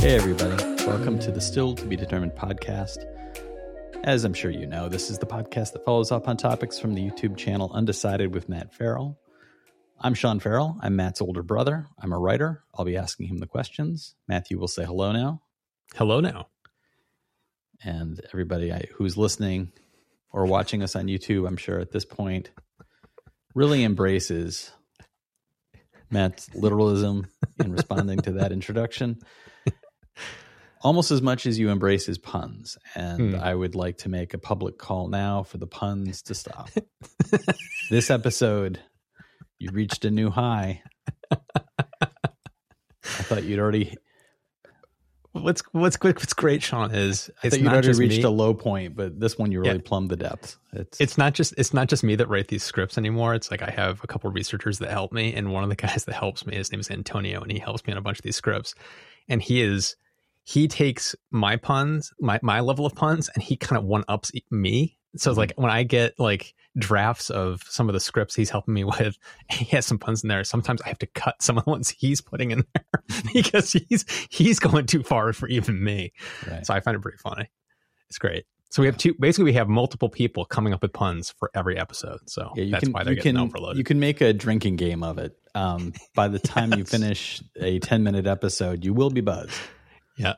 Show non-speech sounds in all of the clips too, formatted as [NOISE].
Hey, everybody. Welcome to the Still to Be Determined podcast. As I'm sure you know, this is the podcast that follows up on topics from the YouTube channel Undecided with Matt Farrell. I'm Sean Farrell. I'm Matt's older brother. I'm a writer. I'll be asking him the questions. Matthew will say hello now. Hello now. And everybody who's listening or watching us on YouTube, I'm sure at this point, really embraces Matt's literalism in responding to that introduction almost as much as you embrace his puns. And hmm. I would like to make a public call now for the puns to stop. [LAUGHS] this episode, you reached a new high. I thought you'd already. What's what's what's great, Sean, is I thought you'd already reached me. a low point, but this one you really yeah. plumbed the depths. It's it's not just it's not just me that write these scripts anymore. It's like I have a couple of researchers that help me, and one of the guys that helps me, his name is Antonio, and he helps me on a bunch of these scripts, and he is he takes my puns, my my level of puns, and he kind of one ups me. So it's like when I get like drafts of some of the scripts he's helping me [LAUGHS] with, he has some puns in there. Sometimes I have to cut some of the ones he's putting in there [LAUGHS] because he's he's going too far for even me. Right. So I find it pretty funny. It's great. So we have two. Basically, we have multiple people coming up with puns for every episode. So yeah, that's can, why they're getting can, overloaded. You can make a drinking game of it. Um, by the [LAUGHS] time yes. you finish a ten minute episode, you will be buzzed. Yeah.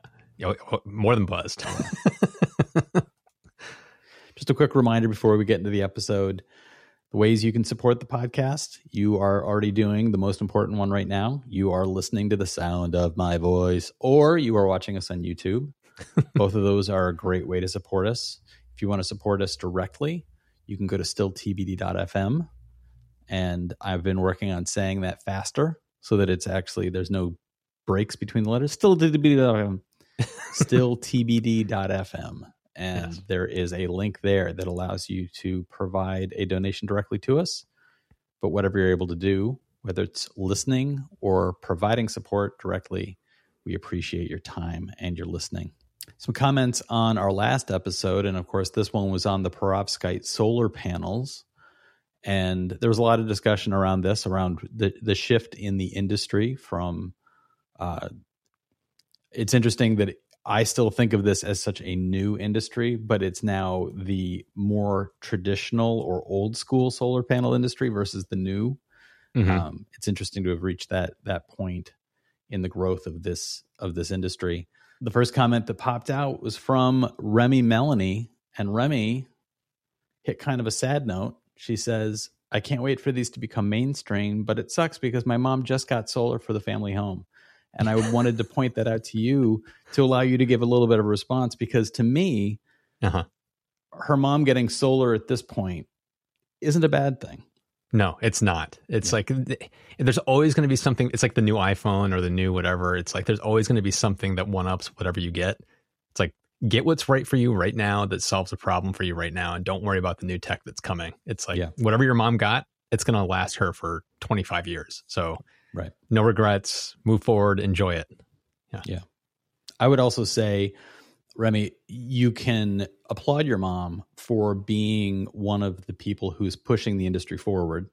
More than buzzed. [LAUGHS] Just a quick reminder before we get into the episode the ways you can support the podcast. You are already doing the most important one right now. You are listening to the sound of my voice, or you are watching us on YouTube. [LAUGHS] Both of those are a great way to support us. If you want to support us directly, you can go to stilltbd.fm. And I've been working on saying that faster so that it's actually, there's no breaks between the letters. Still tbd.fm. [LAUGHS] Still tbd.fm. And yes. there is a link there that allows you to provide a donation directly to us. But whatever you're able to do, whether it's listening or providing support directly, we appreciate your time and your listening. Some comments on our last episode, and of course, this one was on the perovskite solar panels. And there was a lot of discussion around this, around the, the shift in the industry from uh, it's interesting that I still think of this as such a new industry, but it's now the more traditional or old school solar panel industry versus the new. Mm-hmm. Um, it's interesting to have reached that that point in the growth of this of this industry. The first comment that popped out was from Remy Melanie, and Remy hit kind of a sad note. She says, "I can't wait for these to become mainstream, but it sucks because my mom just got solar for the family home." And I wanted to point that out to you to allow you to give a little bit of a response because to me, uh-huh. her mom getting solar at this point isn't a bad thing. No, it's not. It's yeah. like there's always going to be something. It's like the new iPhone or the new whatever. It's like there's always going to be something that one ups whatever you get. It's like get what's right for you right now that solves a problem for you right now, and don't worry about the new tech that's coming. It's like yeah. whatever your mom got, it's going to last her for 25 years. So Right. No regrets. Move forward. Enjoy it. Yeah. Yeah. I would also say, Remy, you can applaud your mom for being one of the people who's pushing the industry forward.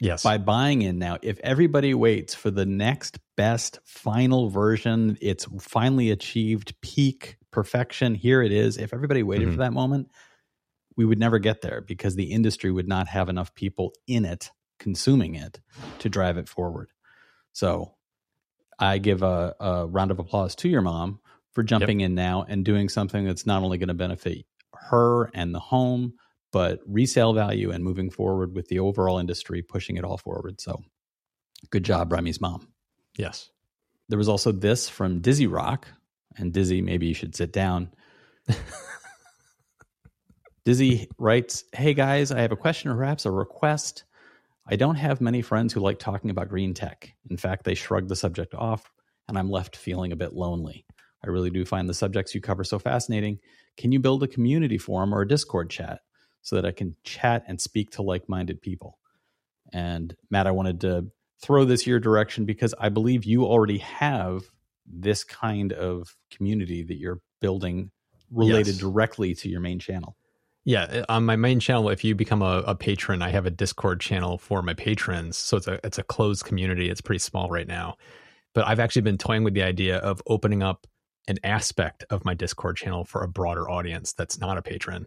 Yes. By buying in now. If everybody waits for the next best final version, it's finally achieved peak perfection. Here it is. If everybody waited mm-hmm. for that moment, we would never get there because the industry would not have enough people in it consuming it to drive it forward. So I give a, a round of applause to your mom for jumping yep. in now and doing something that's not only going to benefit her and the home, but resale value and moving forward with the overall industry, pushing it all forward. So good job, Remy's mom. Yes. There was also this from Dizzy Rock. And Dizzy, maybe you should sit down. [LAUGHS] Dizzy writes, Hey guys, I have a question or perhaps a request. I don't have many friends who like talking about green tech. In fact, they shrug the subject off, and I'm left feeling a bit lonely. I really do find the subjects you cover so fascinating. Can you build a community forum or a Discord chat so that I can chat and speak to like minded people? And Matt, I wanted to throw this your direction because I believe you already have this kind of community that you're building related yes. directly to your main channel. Yeah, uh, on my main channel, if you become a, a, patron, I have a Discord channel for my patrons. So it's a it's a closed community. It's pretty small right now, but I've actually been toying with the idea of opening up an aspect of my Discord channel for a broader audience that's not a patron.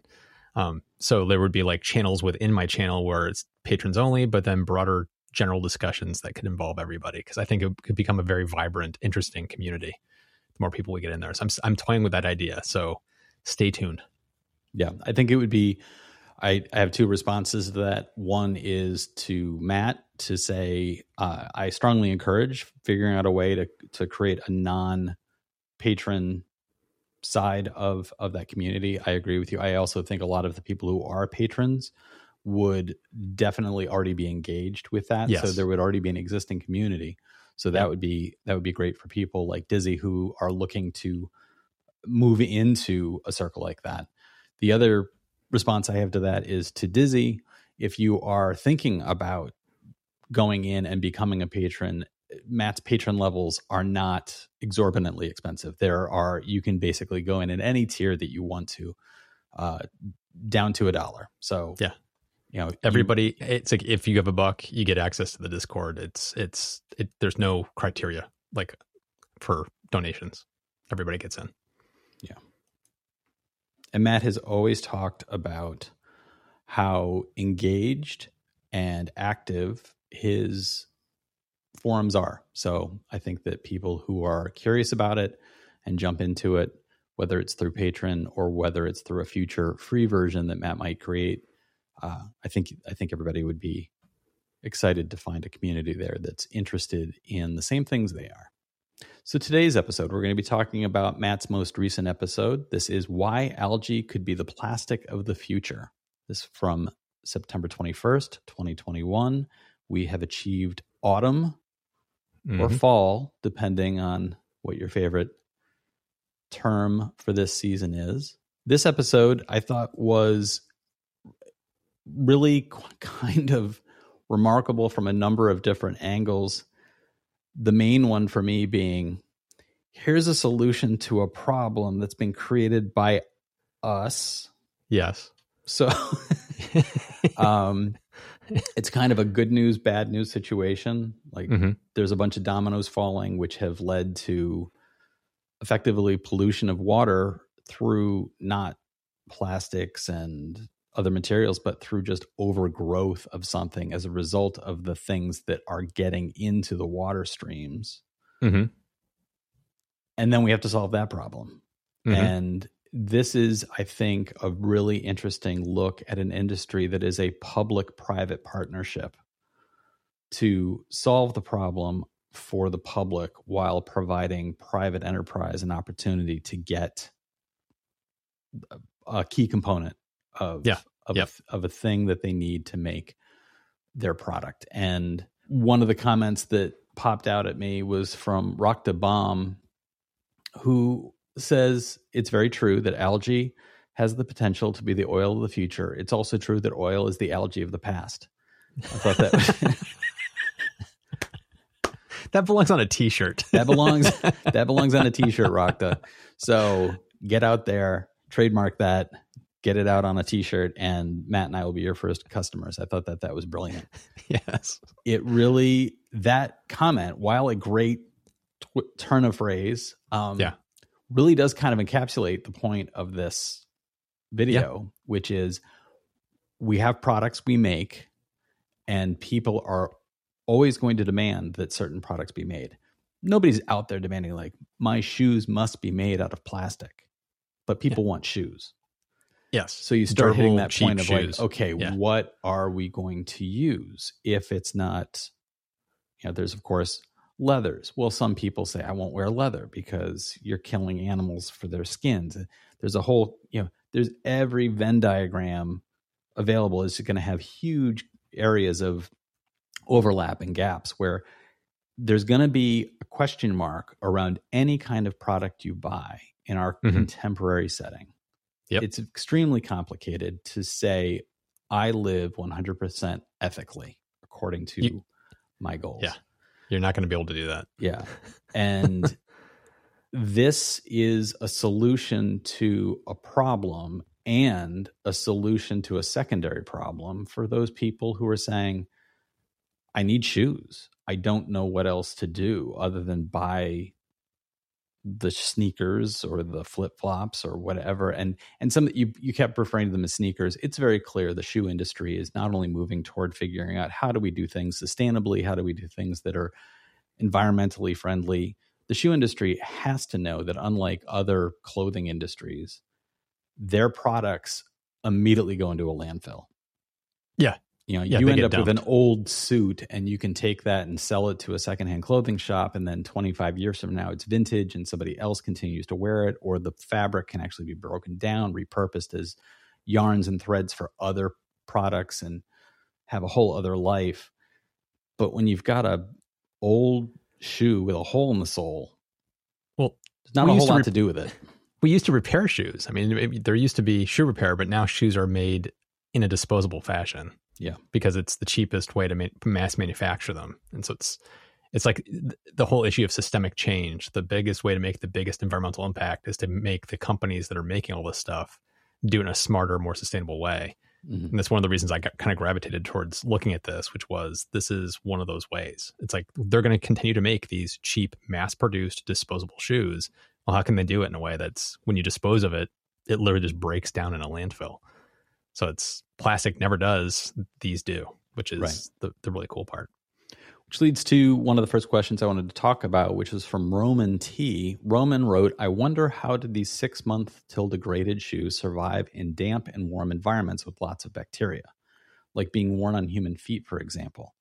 Um, so there would be like channels within my channel where it's patrons only, but then broader general discussions that could involve everybody. Because I think it could become a very vibrant, interesting community. The more people we get in there, so I'm I'm toying with that idea. So stay tuned. Yeah, I think it would be. I, I have two responses to that. One is to Matt to say uh, I strongly encourage figuring out a way to to create a non patron side of of that community. I agree with you. I also think a lot of the people who are patrons would definitely already be engaged with that. Yes. So there would already be an existing community. So that would be that would be great for people like Dizzy who are looking to move into a circle like that. The other response I have to that is to Dizzy, if you are thinking about going in and becoming a patron, Matt's patron levels are not exorbitantly expensive. There are you can basically go in at any tier that you want to, uh, down to a dollar. So Yeah. you know Everybody, it's like if you have a buck, you get access to the Discord. It's it's it. There's no criteria like for donations. Everybody gets in. And Matt has always talked about how engaged and active his forums are. So I think that people who are curious about it and jump into it, whether it's through Patreon or whether it's through a future free version that Matt might create, uh, I think I think everybody would be excited to find a community there that's interested in the same things they are. So, today's episode, we're going to be talking about Matt's most recent episode. This is Why Algae Could Be the Plastic of the Future. This from September 21st, 2021. We have achieved autumn or Mhm. fall, depending on what your favorite term for this season is. This episode, I thought, was really qu- [LAUGHS] kind of remarkable from a number of different angles. The main one for me being here's a solution to a problem that's been created by us. Yes. So [LAUGHS] um, it's kind of a good news, bad news situation. Like Mhm. there's a bunch of dominoes falling, which have led to effectively pollution of water through not plastics and other materials, but through just overgrowth of something as a result of the things that are getting into the water streams. Mhm. And then we have to solve that problem. Mhm. And this is, I think, a really interesting look at an industry that is a public private partnership to solve the problem for the public while providing private enterprise an opportunity to get a key component of Yeah. of, Yep. a, of a thing that they need to make their product. And one of the comments that popped out at me was from Rakta Bomb, who says it's very true that algae has the potential to be the oil of the future. It's also true that oil is the algae of the past. I thought that [LAUGHS] that belongs on a T-shirt. that belongs that belongs on a [LAUGHS] t-shirt, Rakta. So get out there, trademark that, get it out on a t-shirt, and Matt and I will be your first customers. I thought that that was brilliant. [LAUGHS] yes. It really that comment, while a great tw- turn of phrase, um, Yeah. really does kind of encapsulate the point of this video, which is we have products we make, and people are always going to demand that certain products be made. Nobody's out there demanding like my shoes must be made out of plastic, but people want shoes. Yes. So you start hitting that point of shoes. like, okay, Yeah. what are we going to use if it's not? You know, there's of course leathers. Well, some people say I won't wear leather because you're killing animals for their skins. There's a whole, you know, there's every Venn diagram available is going to have huge areas of overlap and gaps where there's going to be a question mark around any kind of product you buy in our Mhm. contemporary setting. Yep. It's extremely complicated to say I live 100% ethically according to You- my goals. Yeah. You're not going to be able to do that. Yeah. [LAUGHS] And this is a solution to a problem and a solution to a secondary problem for those people who are saying, I need shoes. I don't know what else to do other than buy the sneakers or the flip flops or whatever and and some you you kept referring to them as sneakers. It's very clear the shoe industry is not only moving toward figuring out how do we do things sustainably how do we do things that are environmentally friendly. The shoe industry has to know that unlike other clothing industries their products immediately go into a landfill. Yeah. You know Yeah, you end up with an old suit and you can take that and sell it to a secondhand clothing shop and then 25 years from now it's vintage and somebody else continues to wear it or the fabric can actually be broken down repurposed as yarns and threads for other products and have a whole other life but when you've got a old shoe with a hole in the sole Well, there's not a whole to lot to do with it [LAUGHS] we used to repair shoes. I mean, it- there used to be shoe repair, but now shoes are made in a disposable fashion. Yeah. because it's the cheapest way to ma- mass manufacture them, and so it's it's like the whole issue of systemic change. The biggest way to make the biggest environmental impact is to make the companies that are making all this stuff do it in a smarter, more sustainable way. Mhm. And that's one of the reasons I got kind of gravitated towards looking at this, which was this is one of those ways. It's like they're going to continue to make these cheap, mass produced, disposable shoes. Well, how can they do it in a way that's when you dispose of it, it literally just breaks down in a landfill? So it's plastic never does, these do, which is Right. the, the really cool part. Which leads to one of the first questions I wanted to talk about, which is from Roman T. Roman wrote, I wonder how did these six month till degraded shoes survive in damp and warm environments with lots of bacteria, like being worn on human feet, for example.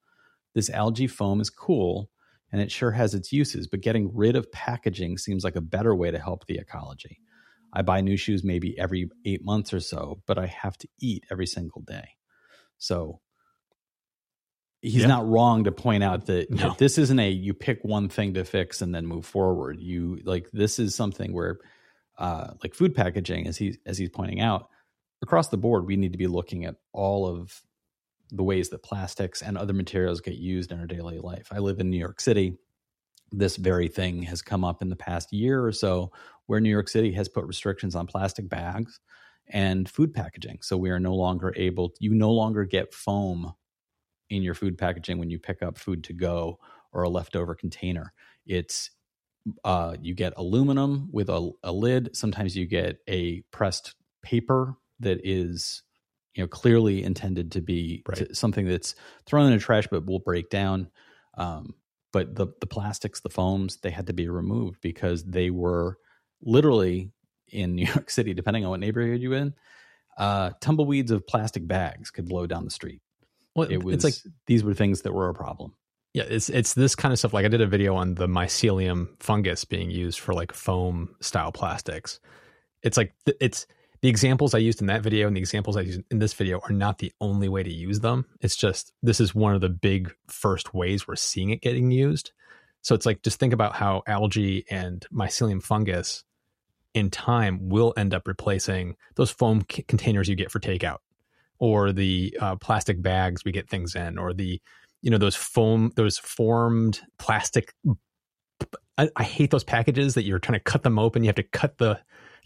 This algae foam is cool and it sure has its uses, but getting rid of packaging seems like a better way to help the ecology. I buy new shoes maybe every eight months or so, but I have to eat every single day. So he's Yeah. not wrong to point out that, No. that this isn't a you pick one thing to fix and then move forward. You like this is something where uh like food packaging as he as he's pointing out across the board we need to be looking at all of the ways that plastics and other materials get used in our daily life. I live in New York City. This very thing has come up in the past year or so where New York City has put restrictions on plastic bags and food packaging. So we are no longer able, you no longer get foam in your food packaging when you pick up food to go or a leftover container. It's, uh, you get aluminum with a, a lid. Sometimes you get a pressed paper that is, you know, clearly intended to be Right. to- something that's thrown in a trash but will break down. Um, but the the plastics, the foams, they had to be removed because they were literally in [LAUGHS] New York City, depending on what neighborhood you're in, uh, tumbleweeds of plastic bags could blow down the street. Well, It was it's like these were things that were a problem. Yeah, it's it's this kind of stuff. Like I did a video on the mycelium fungus being used for like foam style plastics. It's like it's the examples I used in that video and the examples I used in this video are not the only way to use them. It's just this is one of the big first ways we're seeing it getting used. So it's like just think about how algae and mycelium fungus in time will end up replacing those foam c- containers you get for takeout or the uh, plastic bags we get things in or the you know those foam those formed plastic I, I hate those packages that you're trying to cut them open you have to cut the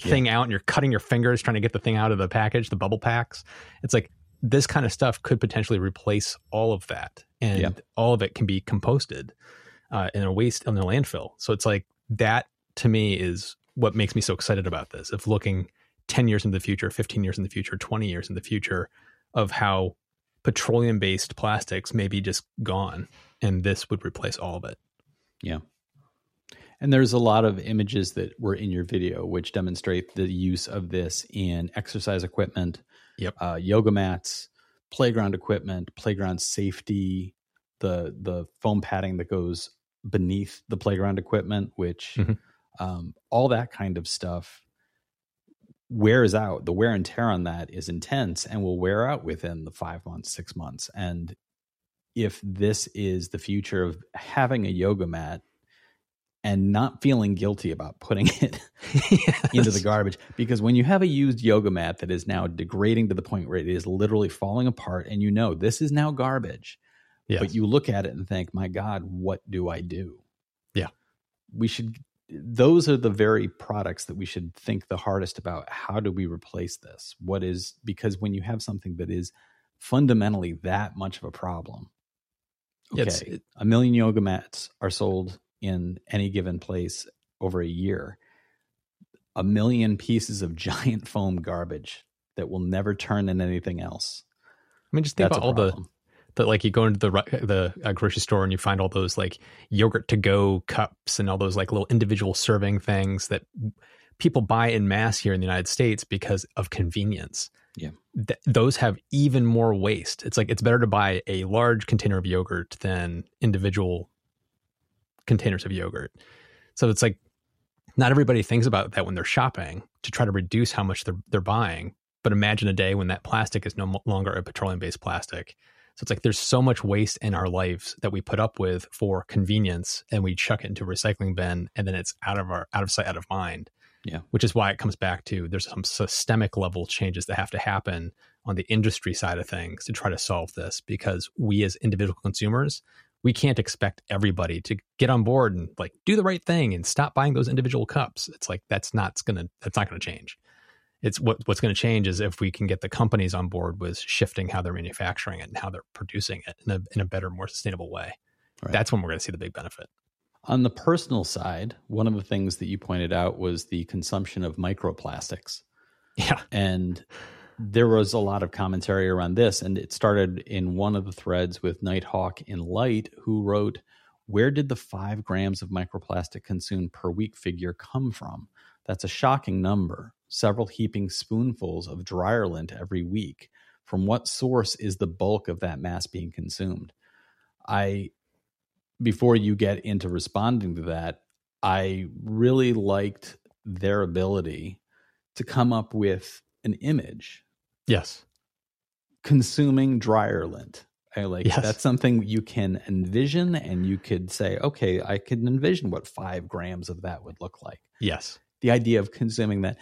thing out and you're cutting your fingers trying to get the thing out of the package the bubble packs it's like this kind of stuff could potentially replace all of that. And Yeah. all of it can be composted uh, in a waste in a landfill. So it's like that to me is what makes me so excited about this of looking 10 years into the future 15 years in the future 20 years in the future of how petroleum based plastics may be just gone and this would replace all of it And there's a lot of images that were in your video which demonstrate the use of this in exercise equipment, Yep. uh, yoga mats, playground equipment, playground safety, the the foam padding that goes beneath the playground equipment, which Mhm. um, all that kind of stuff wears out. The wear and tear on that is intense and will wear out within the five months, six months. And if this is the future of having a yoga mat and not feeling guilty about putting [LAUGHS] it [LAUGHS] into the garbage. Because when you have a used yoga mat that is now degrading to the point where it is literally falling apart and you know this is now garbage Yes. but you look at it and think my god what do i do? Yeah. we should those are the very products that we should think the hardest about. How do we replace this? What is because when you have something that is fundamentally that much of a problem okay it- a million yoga mats are sold in any given place over a year a million pieces of [LAUGHS] giant foam garbage that will never turn into anything else. I mean, just think That's about all the problem. that like you go into the the uh, grocery store and you find all those like yogurt to go cups and all those like little individual serving things that people buy in mass here in the United States because of convenience. Yeah. Th- those have even more waste. It's like it's better to buy a large container of yogurt than individual containers of yogurt. So it's like not everybody thinks about that when they're shopping to try to reduce how much they're they're buying. But imagine a day when that plastic is no longer a petroleum based plastic. So it's like there's so much waste in our lives that we put up with for convenience and we chuck it into a recycling bin and then it's out of our out of sight, out of mind. Yeah. Which is why it comes back to there's some systemic level changes that have to happen on the industry side of things to try to solve this because we as individual consumers, we can't expect everybody to get on board and like do the right thing and stop buying those individual cups. It's like that's not gonna that's not gonna change. It's what what's going to change is if we can get the companies on board with shifting how they're manufacturing it and how they're producing it in a in a better, more sustainable way. Right. That's when we're going to see the big benefit. On the personal side, one of the things that you pointed out was the consumption of microplastics. Yeah, And there was a lot of commentary around this. And it started in one of the threads with Nighthawk in Light, who wrote, Where did the five grams of microplastic consumed per week figure come from? That's a shocking number. Several heaping spoonfuls of dryer lint every week. From what source is the bulk of that mass being consumed? I, before you get into responding to that, I really liked their ability to come up with an image yes, consuming dryer lint. I like Yes. that's something you can envision and you could say, okay, I can envision what five grams of that would look like. yes, The idea of consuming that,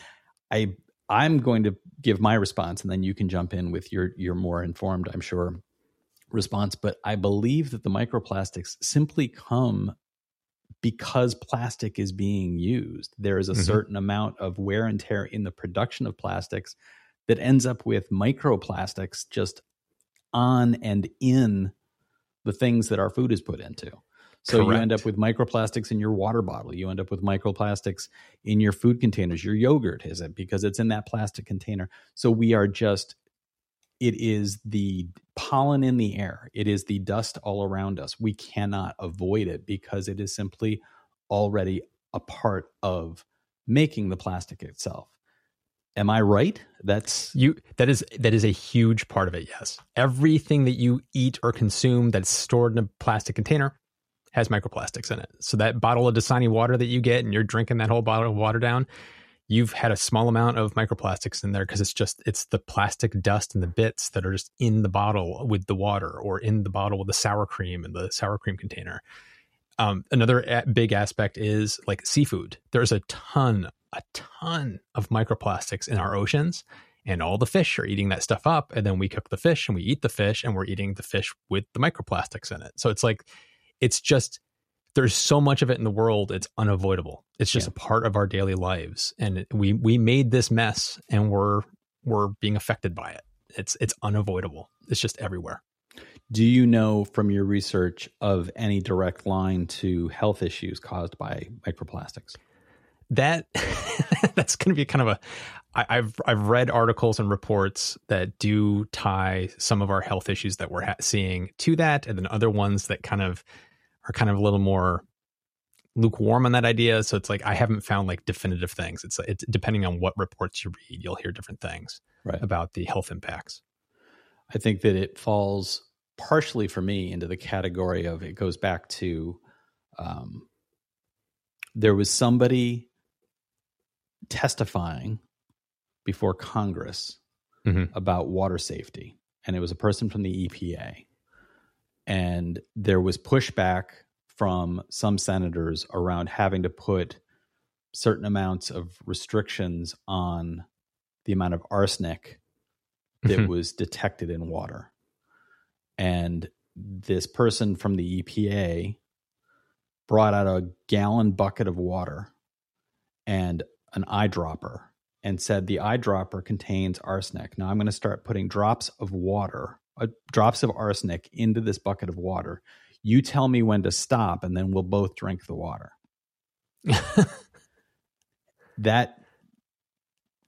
I I'm going to give my response and then you can jump in with your your more informed, I'm sure, response. But I believe that the microplastics simply come because plastic is being used. There is a Mhm. certain amount of wear and tear in the production of plastics that ends up with microplastics just on and in the things that our food is put into. So you end up with microplastics in your water bottle. You end up with microplastics in your food containers. Your yogurt is it because it's in that plastic container. So we are just it is the pollen in the air. It is the dust all around us. We cannot avoid it because it is simply already a part of making the plastic itself. Am I right? That's you. That is that is a huge part of it. Yes, everything that you eat or consume that's stored in a plastic container has microplastics in it. So that bottle of Dasani water that you get and you're drinking that whole bottle of water down, you've had a small amount of microplastics in there because it's just it's the plastic dust and the bits that are just in the bottle with the water or in the bottle with the sour cream and the sour cream container. Um, another a- big aspect is like seafood. There's a ton, a ton of microplastics in our oceans, and all the fish are eating that stuff up. And then we cook the fish and we eat the fish, and we're eating the fish with the microplastics in it. So it's like, it's just there's so much of it in the world it's unavoidable it's just Yeah. a part of our daily lives and we we made this mess and we're we're being affected by it it's it's unavoidable it's just everywhere Do you know from your research of any direct line to health issues caused by microplastics? That [LAUGHS] that's going to be kind of a I, I've I've read articles and reports that do tie some of our health issues that we're ha- seeing to that, and then other ones that kind of are kind of a little more lukewarm on that idea. So it's like I haven't found like definitive things. It's it's depending on what reports you read, you'll hear different things Right. about the health impacts. I think that it falls partially for me into the category of it goes back to um, there was somebody testifying before Congress Mhm. about water safety, and it was a person from the EPA. And there was pushback from some senators around having to put certain amounts of restrictions on the amount of arsenic that Mhm. was detected in water. And this person from the EPA brought out a gallon bucket of water and an eyedropper and said the eyedropper contains arsenic. Now I'm going to start putting drops of water, uh, drops of arsenic into this bucket of water. You tell me when to stop, and then we'll both drink the water. [LAUGHS] that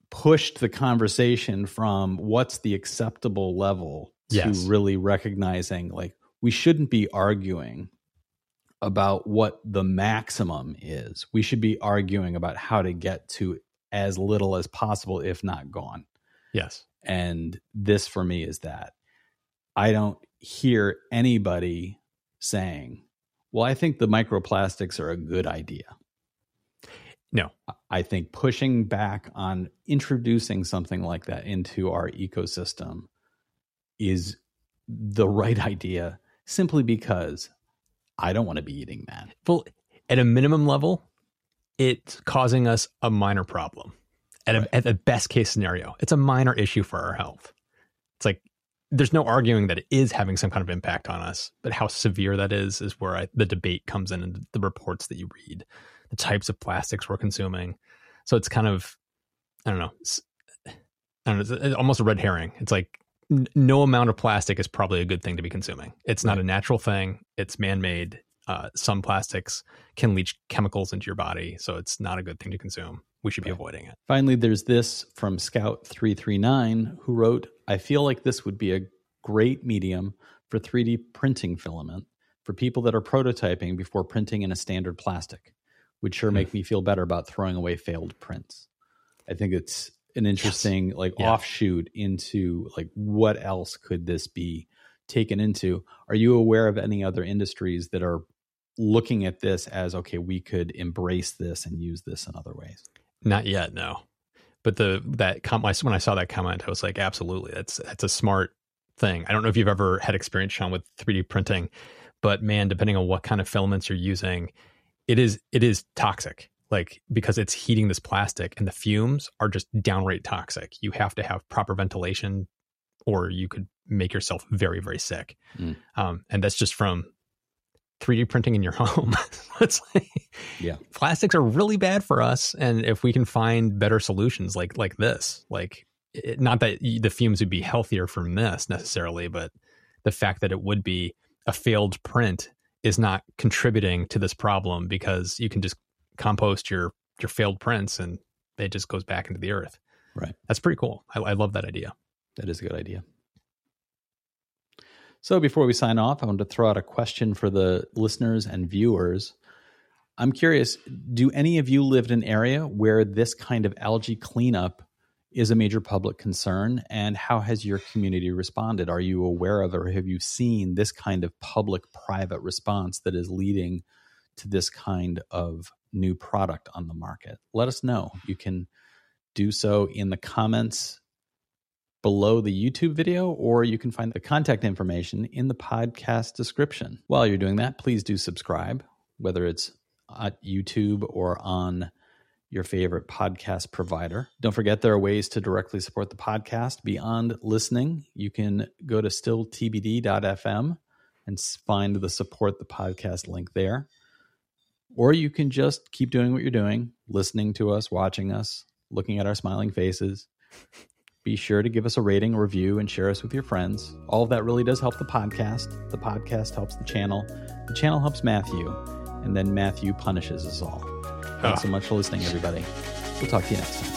pushed the conversation from what's the acceptable level to really recognizing like we shouldn't be arguing about what the maximum is. We should be arguing about how to get to as little as possible, if not gone. Yes. And this for me is that I don't hear anybody saying, well, I think the microplastics are a good idea. No. I think pushing back on introducing something like that into our ecosystem is the right [LAUGHS] idea simply because I don't want to be eating that. Well, at a minimum level, it's causing us a minor problem. At, Right. a, at the best case scenario, it's a minor issue for our health. It's like there's no arguing that it is having some kind of impact on us, but how severe that is is where I, the debate comes in and the reports that you read, the types of plastics we're consuming. So it's kind of, I don't know, I don't know, it's, it's almost a red herring. It's like n- no amount of plastic is probably a good thing to be consuming. It's not Right. a natural thing. It's man-made. Uh, some plastics can leach chemicals into your body, so it's not a good thing to consume. We should be avoiding it. Finally, there's this from Scout339 who wrote, I feel like this would be a great medium for 3D printing filament for people that are prototyping before printing in a standard plastic. Would sure Hmm. make me feel better about throwing away failed prints. I think it's an interesting like Yeah. offshoot into like what else could this be taken into? Are you aware of any other industries that are looking at this as okay, we could embrace this and use this in other ways? Not yet, no. But the that com- when I saw that comment, I was like, absolutely, that's that's a smart thing. I don't know if you've ever had experience, Sean, with 3D printing, but man, depending on what kind of filaments you're using, it is it is toxic. Like because it's heating this plastic, and the fumes are just downright toxic. You have to have proper ventilation, or you could make yourself very very sick. Mm. Um, and that's just from 3D printing in your [LAUGHS] home. it's like Yeah. plastics are really bad for us and if we can find better solutions like like this like it, not that the fumes would be healthier from this necessarily but the fact that it would be a failed print is not contributing to this problem because you can just compost your your failed prints and it just goes back into the earth Right. that's pretty cool i, I love that idea That is a good idea. So before we sign off, I want to throw out a question for the listeners and viewers. I'm curious, do any of you live in an area where this kind of algae cleanup is a major public concern? And how has your community responded? Are you aware of or have you seen this kind of public private response that is leading to this kind of new product on the market? Let us know. You can do so in the comments below the YouTube video, or you can find the contact information in the podcast description. While you're doing that, please do subscribe, whether it's at YouTube or on your favorite podcast provider. Don't forget there are ways to directly support the podcast beyond listening. You can go to stilltbd.fm and find the support the podcast link there. Or you can just keep doing what you're doing, listening to us, watching us, looking at our smiling faces. Be sure to give us a rating, or review, and share us with your friends. All of that really does help the podcast. The podcast helps the channel. The channel helps Matthew. And then Matthew punishes us all. Thanks so much for listening, everybody. We'll talk to you next time.